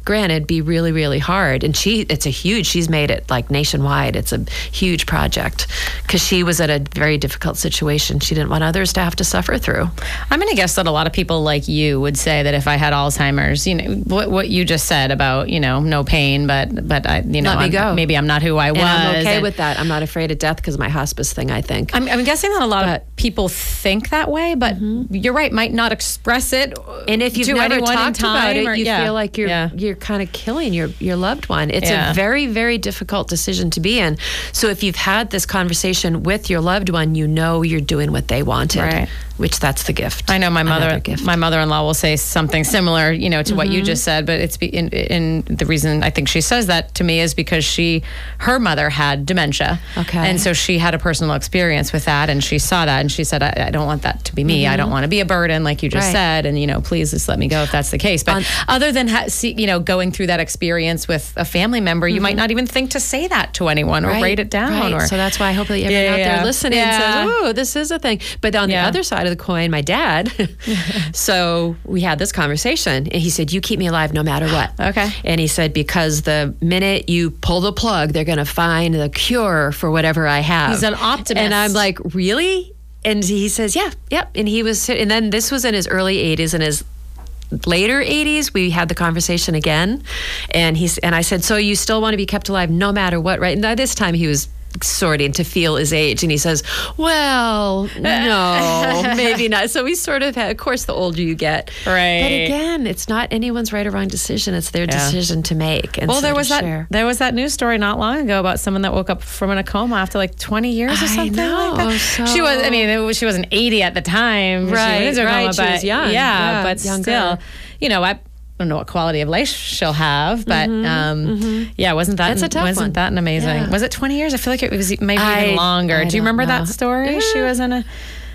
granted be really really hard and she it's a huge she's made it like nationwide it's a huge project because she was at a very difficult situation she didn't want others to have to suffer through I'm going to guess that a lot of people like you would say that if I had Alzheimer's, you know, what, what you just said about, you know, no pain, but, but I, you know, I'm- maybe I'm not who I was. and i'm okay and- with that i'm not afraid of death because of my hospice thing i think I'm, I'm guessing that a lot But- of people think that way, but mm-hmm. you're right, might not express it. and if you've to never talked about it, or- you yeah. feel like you're Yeah. you're kind of killing your your loved one. It's Yeah. a very very difficult decision to be in. So if you've had this conversation with your loved one, you know you're doing what they wanted. Right. Which that's the gift. I know my mother, gift. my mother-in-law will say something similar, you know, to what Mm-hmm. you just said. But it's be, in, in the reason I think she says that to me is because she, her mother had dementia, Okay. and so she had a personal experience with that, and she saw that, and she said, "I, I don't want that to be me. I don't want to be a burden, like you just Mm-hmm. Right. said, and you know, please just let me go if that's the case." But other than ha- see, you know, going through that experience with a family member, you might not even think to say that to anyone or write it down. Mm-hmm. Right. Or so that's why I hope that everyone Yeah, out yeah. there listening Yeah. says, "Oh, this is a thing." But on Yeah. the other side of the coin, my dad. so we had this conversation, and he said, "You keep me alive no matter what." Okay. And he said, "Because the minute you pull the plug, they're going to find the cure for whatever I have." He's an optimist. and I'm like, "Really?" And he says, "Yeah, yep." And he was, and then this was in his early 80s, and his later 80s we had the conversation again and he's and i said so you still want to be kept alive no matter what right and by this time he was sorting to feel his age and he says well no maybe not so we sort of had of course the older you get Right. but again it's not anyone's right or wrong decision it's their Yeah. decision to make and Well, so there was that share. there was that news story not long ago about someone that woke up from a coma after like 20 years or I something like that. Oh, she was, I mean, it was, she wasn't 80 at the time. She Right, was in a right, coma, she was young, Yeah, yeah, but younger. still, you know, I don't know what quality of life she'll have, but um, yeah, wasn't that That's a tough wasn't one. that an amazing? Yeah. Was it 20 years? I feel like it was maybe I- even longer. I Do you remember know. that story? She was in a.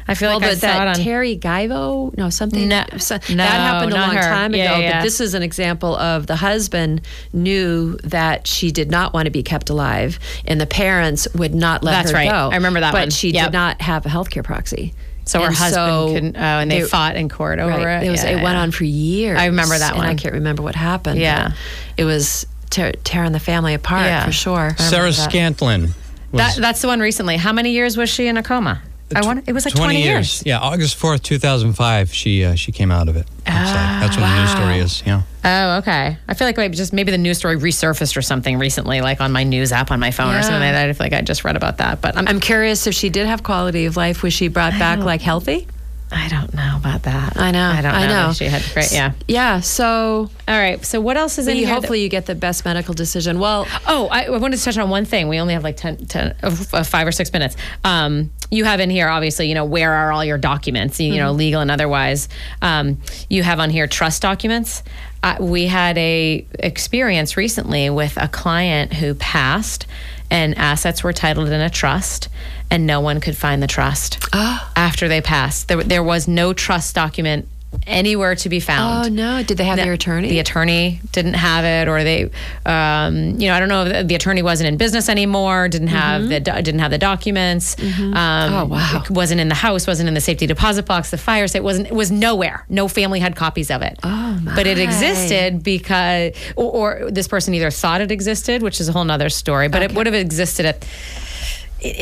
I feel well, like I saw it that on. Terri Schiavo, no, something. No, so- no, that happened a long her. time ago. Yeah, yeah. But this is an example of the husband knew that she did not want to be kept alive, and the parents would not let That's her right. go. I remember that But one. she Yep. did not have a healthcare proxy. So her husband so couldn't, oh, and they, they- fought in court over Right. it. It was. Yeah, it went on for years. I remember that and I can't remember what happened. Yeah. It was tear, tearing the family apart Yeah. for sure. Sarah. Scantlin. Was That, that's the one recently. How many years was she in a coma? I want. It was like 20, years. Yeah, August 4th, 2005, she uh, she came out of it. That's, uh, that's what the news story is. Yeah. Oh, okay. I feel like maybe just maybe the news story resurfaced or something recently, like on my news app on my phone or something like that. I feel like I just read about that, but I'm, I'm curious if she did have quality of life. Was she brought back like healthy? I don't know about that. I know. I don't know. I know. She had great. Yeah. Yeah. So All right. So what else is in you, here? that- hopefully you get the best medical decision. Well, Oh, I, I wanted to touch on one thing. We only have like 10, 10 uh, five or six minutes. Um, you have in here, obviously, you know, where are all your documents, you know, legal and otherwise. Um, you have on here trust documents. Uh, we had a experience recently with a client who passed and assets were titled in a trust and no one could find the trust after they passed. There, there was no trust document anywhere to be found. oh no, did they have their attorney? The attorney didn't have it, or they, um, you know, I don't know. if The attorney wasn't in business anymore. Didn't have the didn't have the documents. Um, Oh, wow. Wasn't in the house. Wasn't in the safety deposit box. The fire safe wasn't. It was nowhere. No family had copies of it. Oh, But it existed because, or, or this person either thought it existed, which is a whole nother story. But it would have existed at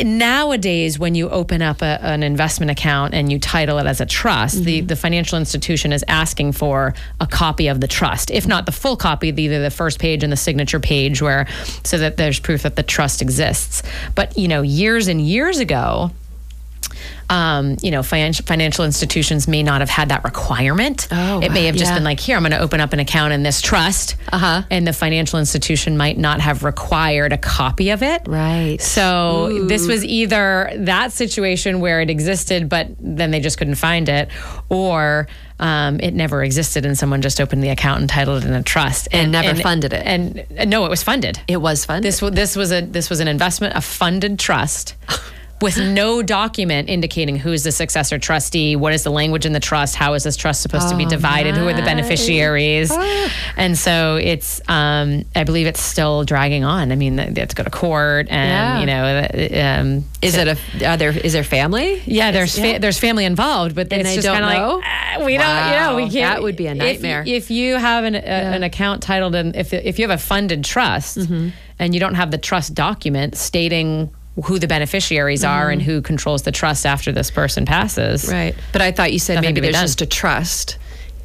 nowadays when you open up a, an investment account and you title it as a trust the, mm-hmm. the financial institution is asking for a copy of the trust if not the full copy the, either the first page and the signature page where so that there's proof that the trust exists. But you know years and years ago um, you know, financial financial institutions may not have had that requirement. Oh, it may have just yeah. been like, here, I'm going to open up an account in this trust, Uh-huh. and the financial institution might not have required a copy of it. Right. So this was either that situation where it existed, but then they just couldn't find it, or um, it never existed and someone just opened the account and titled it in a trust And never funded it. And, and no, it was funded. it was funded. This this was a this was an investment, a funded trust. With no document indicating who is the successor trustee, what is the language in the trust, how is this trust supposed to be Oh, divided, who are the beneficiaries, Ah. and so it's, um, I believe it's still dragging on. I mean, they have to go to court, and Yeah. you know, um, is it a? Are there? Is there family? yeah, there's fa- yeah. there's family involved, but And it's they just don't kind of know? like ah, we don't, you know, we can't. that would be a if- nightmare. If, you have an, a, an account titled in, if if you have a funded trust Mm-hmm. and you don't have the trust document stating who the beneficiaries are and who controls the trust after this person passes, Mm-hmm. Right. But I thought you said Nothing maybe there's done. just a trust.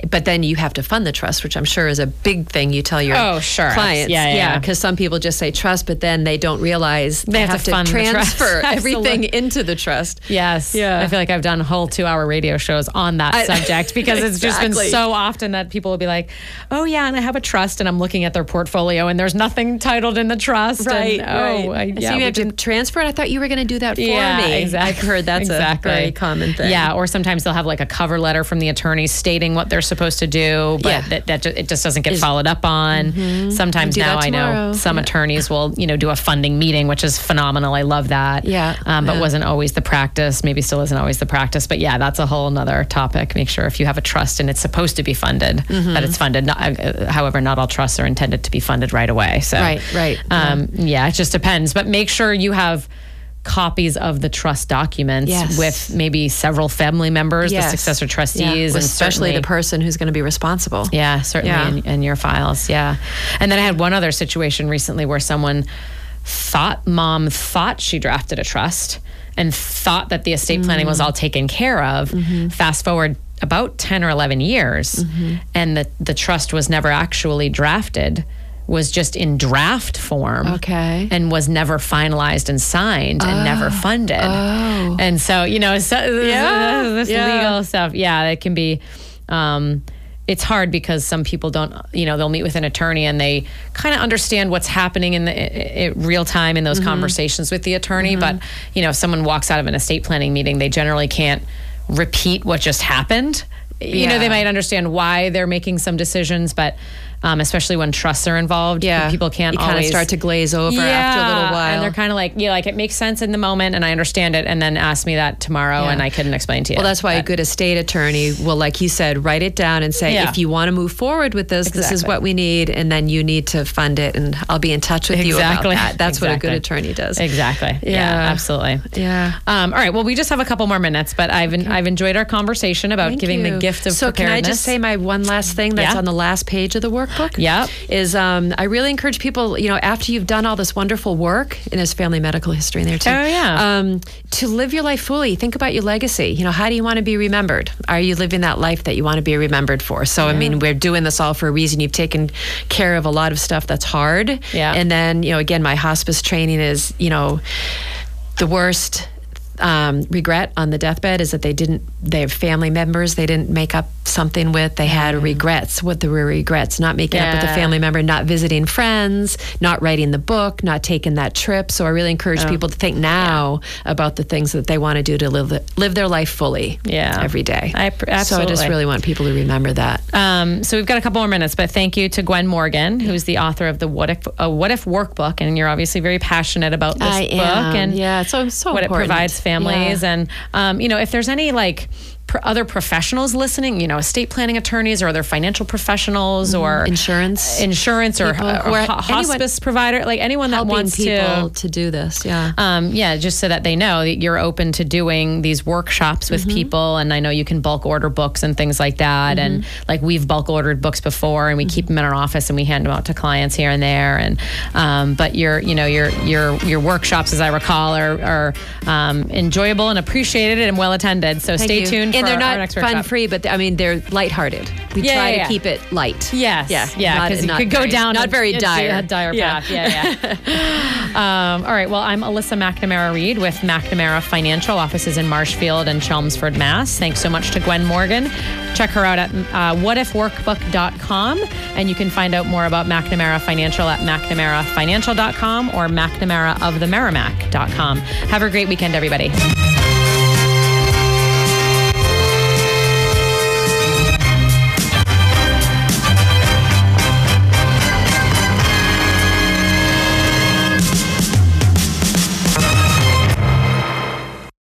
But then you have to fund the trust, which I'm sure is a big thing you tell your Oh, sure. clients. Yeah, yeah, yeah. because some people just say trust, but then they don't realize they, have to fund transfer everything into the trust. Yes. Yeah. I feel like I've done whole two hour radio shows on that I- subject because it's just been so often that people will be like, oh, yeah, and I have a trust and I'm looking at their portfolio and there's nothing titled in the trust. and, oh, I, yeah, so you have to transfer it. I thought you were going to do that for yeah, me. Exactly. I've heard that's exactly. a very common thing. Yeah, or sometimes they'll have like a cover letter from the attorney stating what they're supposed to do, but Yeah. that, that it just doesn't get followed up on. Sometimes Do that now I know some Yeah. attorneys will, you know, do a funding meeting, which is phenomenal. I love that. Yeah, um, but yeah. wasn't always the practice. Maybe still isn't always the practice. But yeah, that's a whole nother topic. Make sure if you have a trust and it's supposed to be funded, Mm-hmm. that it's funded. Not, uh, however, not all trusts are intended to be funded right away. So Right, right. Um, yeah, it just depends. But make sure you have copies of the trust documents Yes. with maybe several family members, Yes. the successor Yeah, trustees, and especially the person who's going to be responsible. yeah, certainly Yeah. In, in your files. Yeah. And then I had one other situation recently where someone thought mom thought she drafted a trust and thought that the estate planning Mm. was all taken care of. Mm-hmm. Fast forward about 10 or 11 years and the, the trust was never actually drafted was just in draft form Okay. and was never finalized and signed and never funded Oh. and so you know so Yeah, this yeah. legal stuff yeah it can be um, it's hard because some people don't you know they'll meet with an attorney and they kind of understand what's happening in the i- i- real time in those Mm-hmm. conversations with the attorney but you know if someone walks out of an estate planning meeting they generally can't repeat what just happened you know they might understand why they're making some decisions but um, especially when trusts are involved Yeah. people can't You always start to glaze over after a little while. and they're kind of like yeah like it makes sense in the moment and i understand it and then ask me that tomorrow Yeah. and i couldn't explain to you Well, that's why a good estate attorney will, like you said, write it down and say, Yeah. if you want to move forward with this, this is what we need, and then you need to fund it, and I'll be in touch with you Exactly. about that. That's what a good attorney does. Exactly. Yeah, Yeah. absolutely. Yeah. Um, all right. Well, we just have a couple more minutes, but I've I've enjoyed our conversation about Thank giving the gift of so can I preparedness. just say my one last thing that's Yeah. on the last page of the workbook? Yep. Is um, I really encourage people, you know, after you've done all this wonderful work, and there's family medical history in there too. Oh, yeah. Um, to live your life fully. Think about your legacy. You know, how do you want to be remembered? Are you living that life that you want to be remembered for? So I mean, we're doing this all for a reason. You've taken care of a lot of stuff that's hard. Yeah. And then you know, again, my hospice training is, you know, the worst um, regret on the deathbed is that they didn't they have family members they didn't make up something with they had regrets what the regrets not making up with a family member not visiting friends not writing the book not taking that trip so i really encourage Oh. people to think now about the things that they want to do to live the, live their life fully Yeah. every day I pr- so i just really want people to remember that Um, so we've got a couple more minutes, but thank you to Gwen Morgan, who's the author of the What If uh, What If Workbook, and you're obviously very passionate about this I book am. and Yeah, so- so what important. it provides families. Yeah. And um, you know, if there's any like pr- other professionals listening, you know, estate planning attorneys or other financial professionals or Mm-hmm. Insurance insurance or, or ho- anyone- hospice provider, like anyone that wants people to to do this yeah um, yeah, just so that they know that you're open to doing these workshops with people. And I know you can bulk order books and things like that. And like we've bulk ordered books before, and we keep them in our office and we hand them out to clients here and there. And um, but your you know your your your workshops, as I recall, are, are um, enjoyable and appreciated and well attended. So Thank stay you. tuned. And they're our not next fun workshop. free, but I mean they're lighthearted. We Yeah, try yeah, to keep it light. Yes, yeah, yeah, because you could go very- down Not very dire. a dire path. Yeah, yeah. um, all right. Well, I'm Alyssa McNamara Reed with McNamara Financial offices in Marshfield and Chelmsford, Mass. Thanks so much to Gwen Morgan. Check her out at uh, whatifworkbook.com, and you can find out more about McNamara Financial at McNamaraFinancial.com or McNamaraofthemerrimack.com. Have a great weekend, everybody.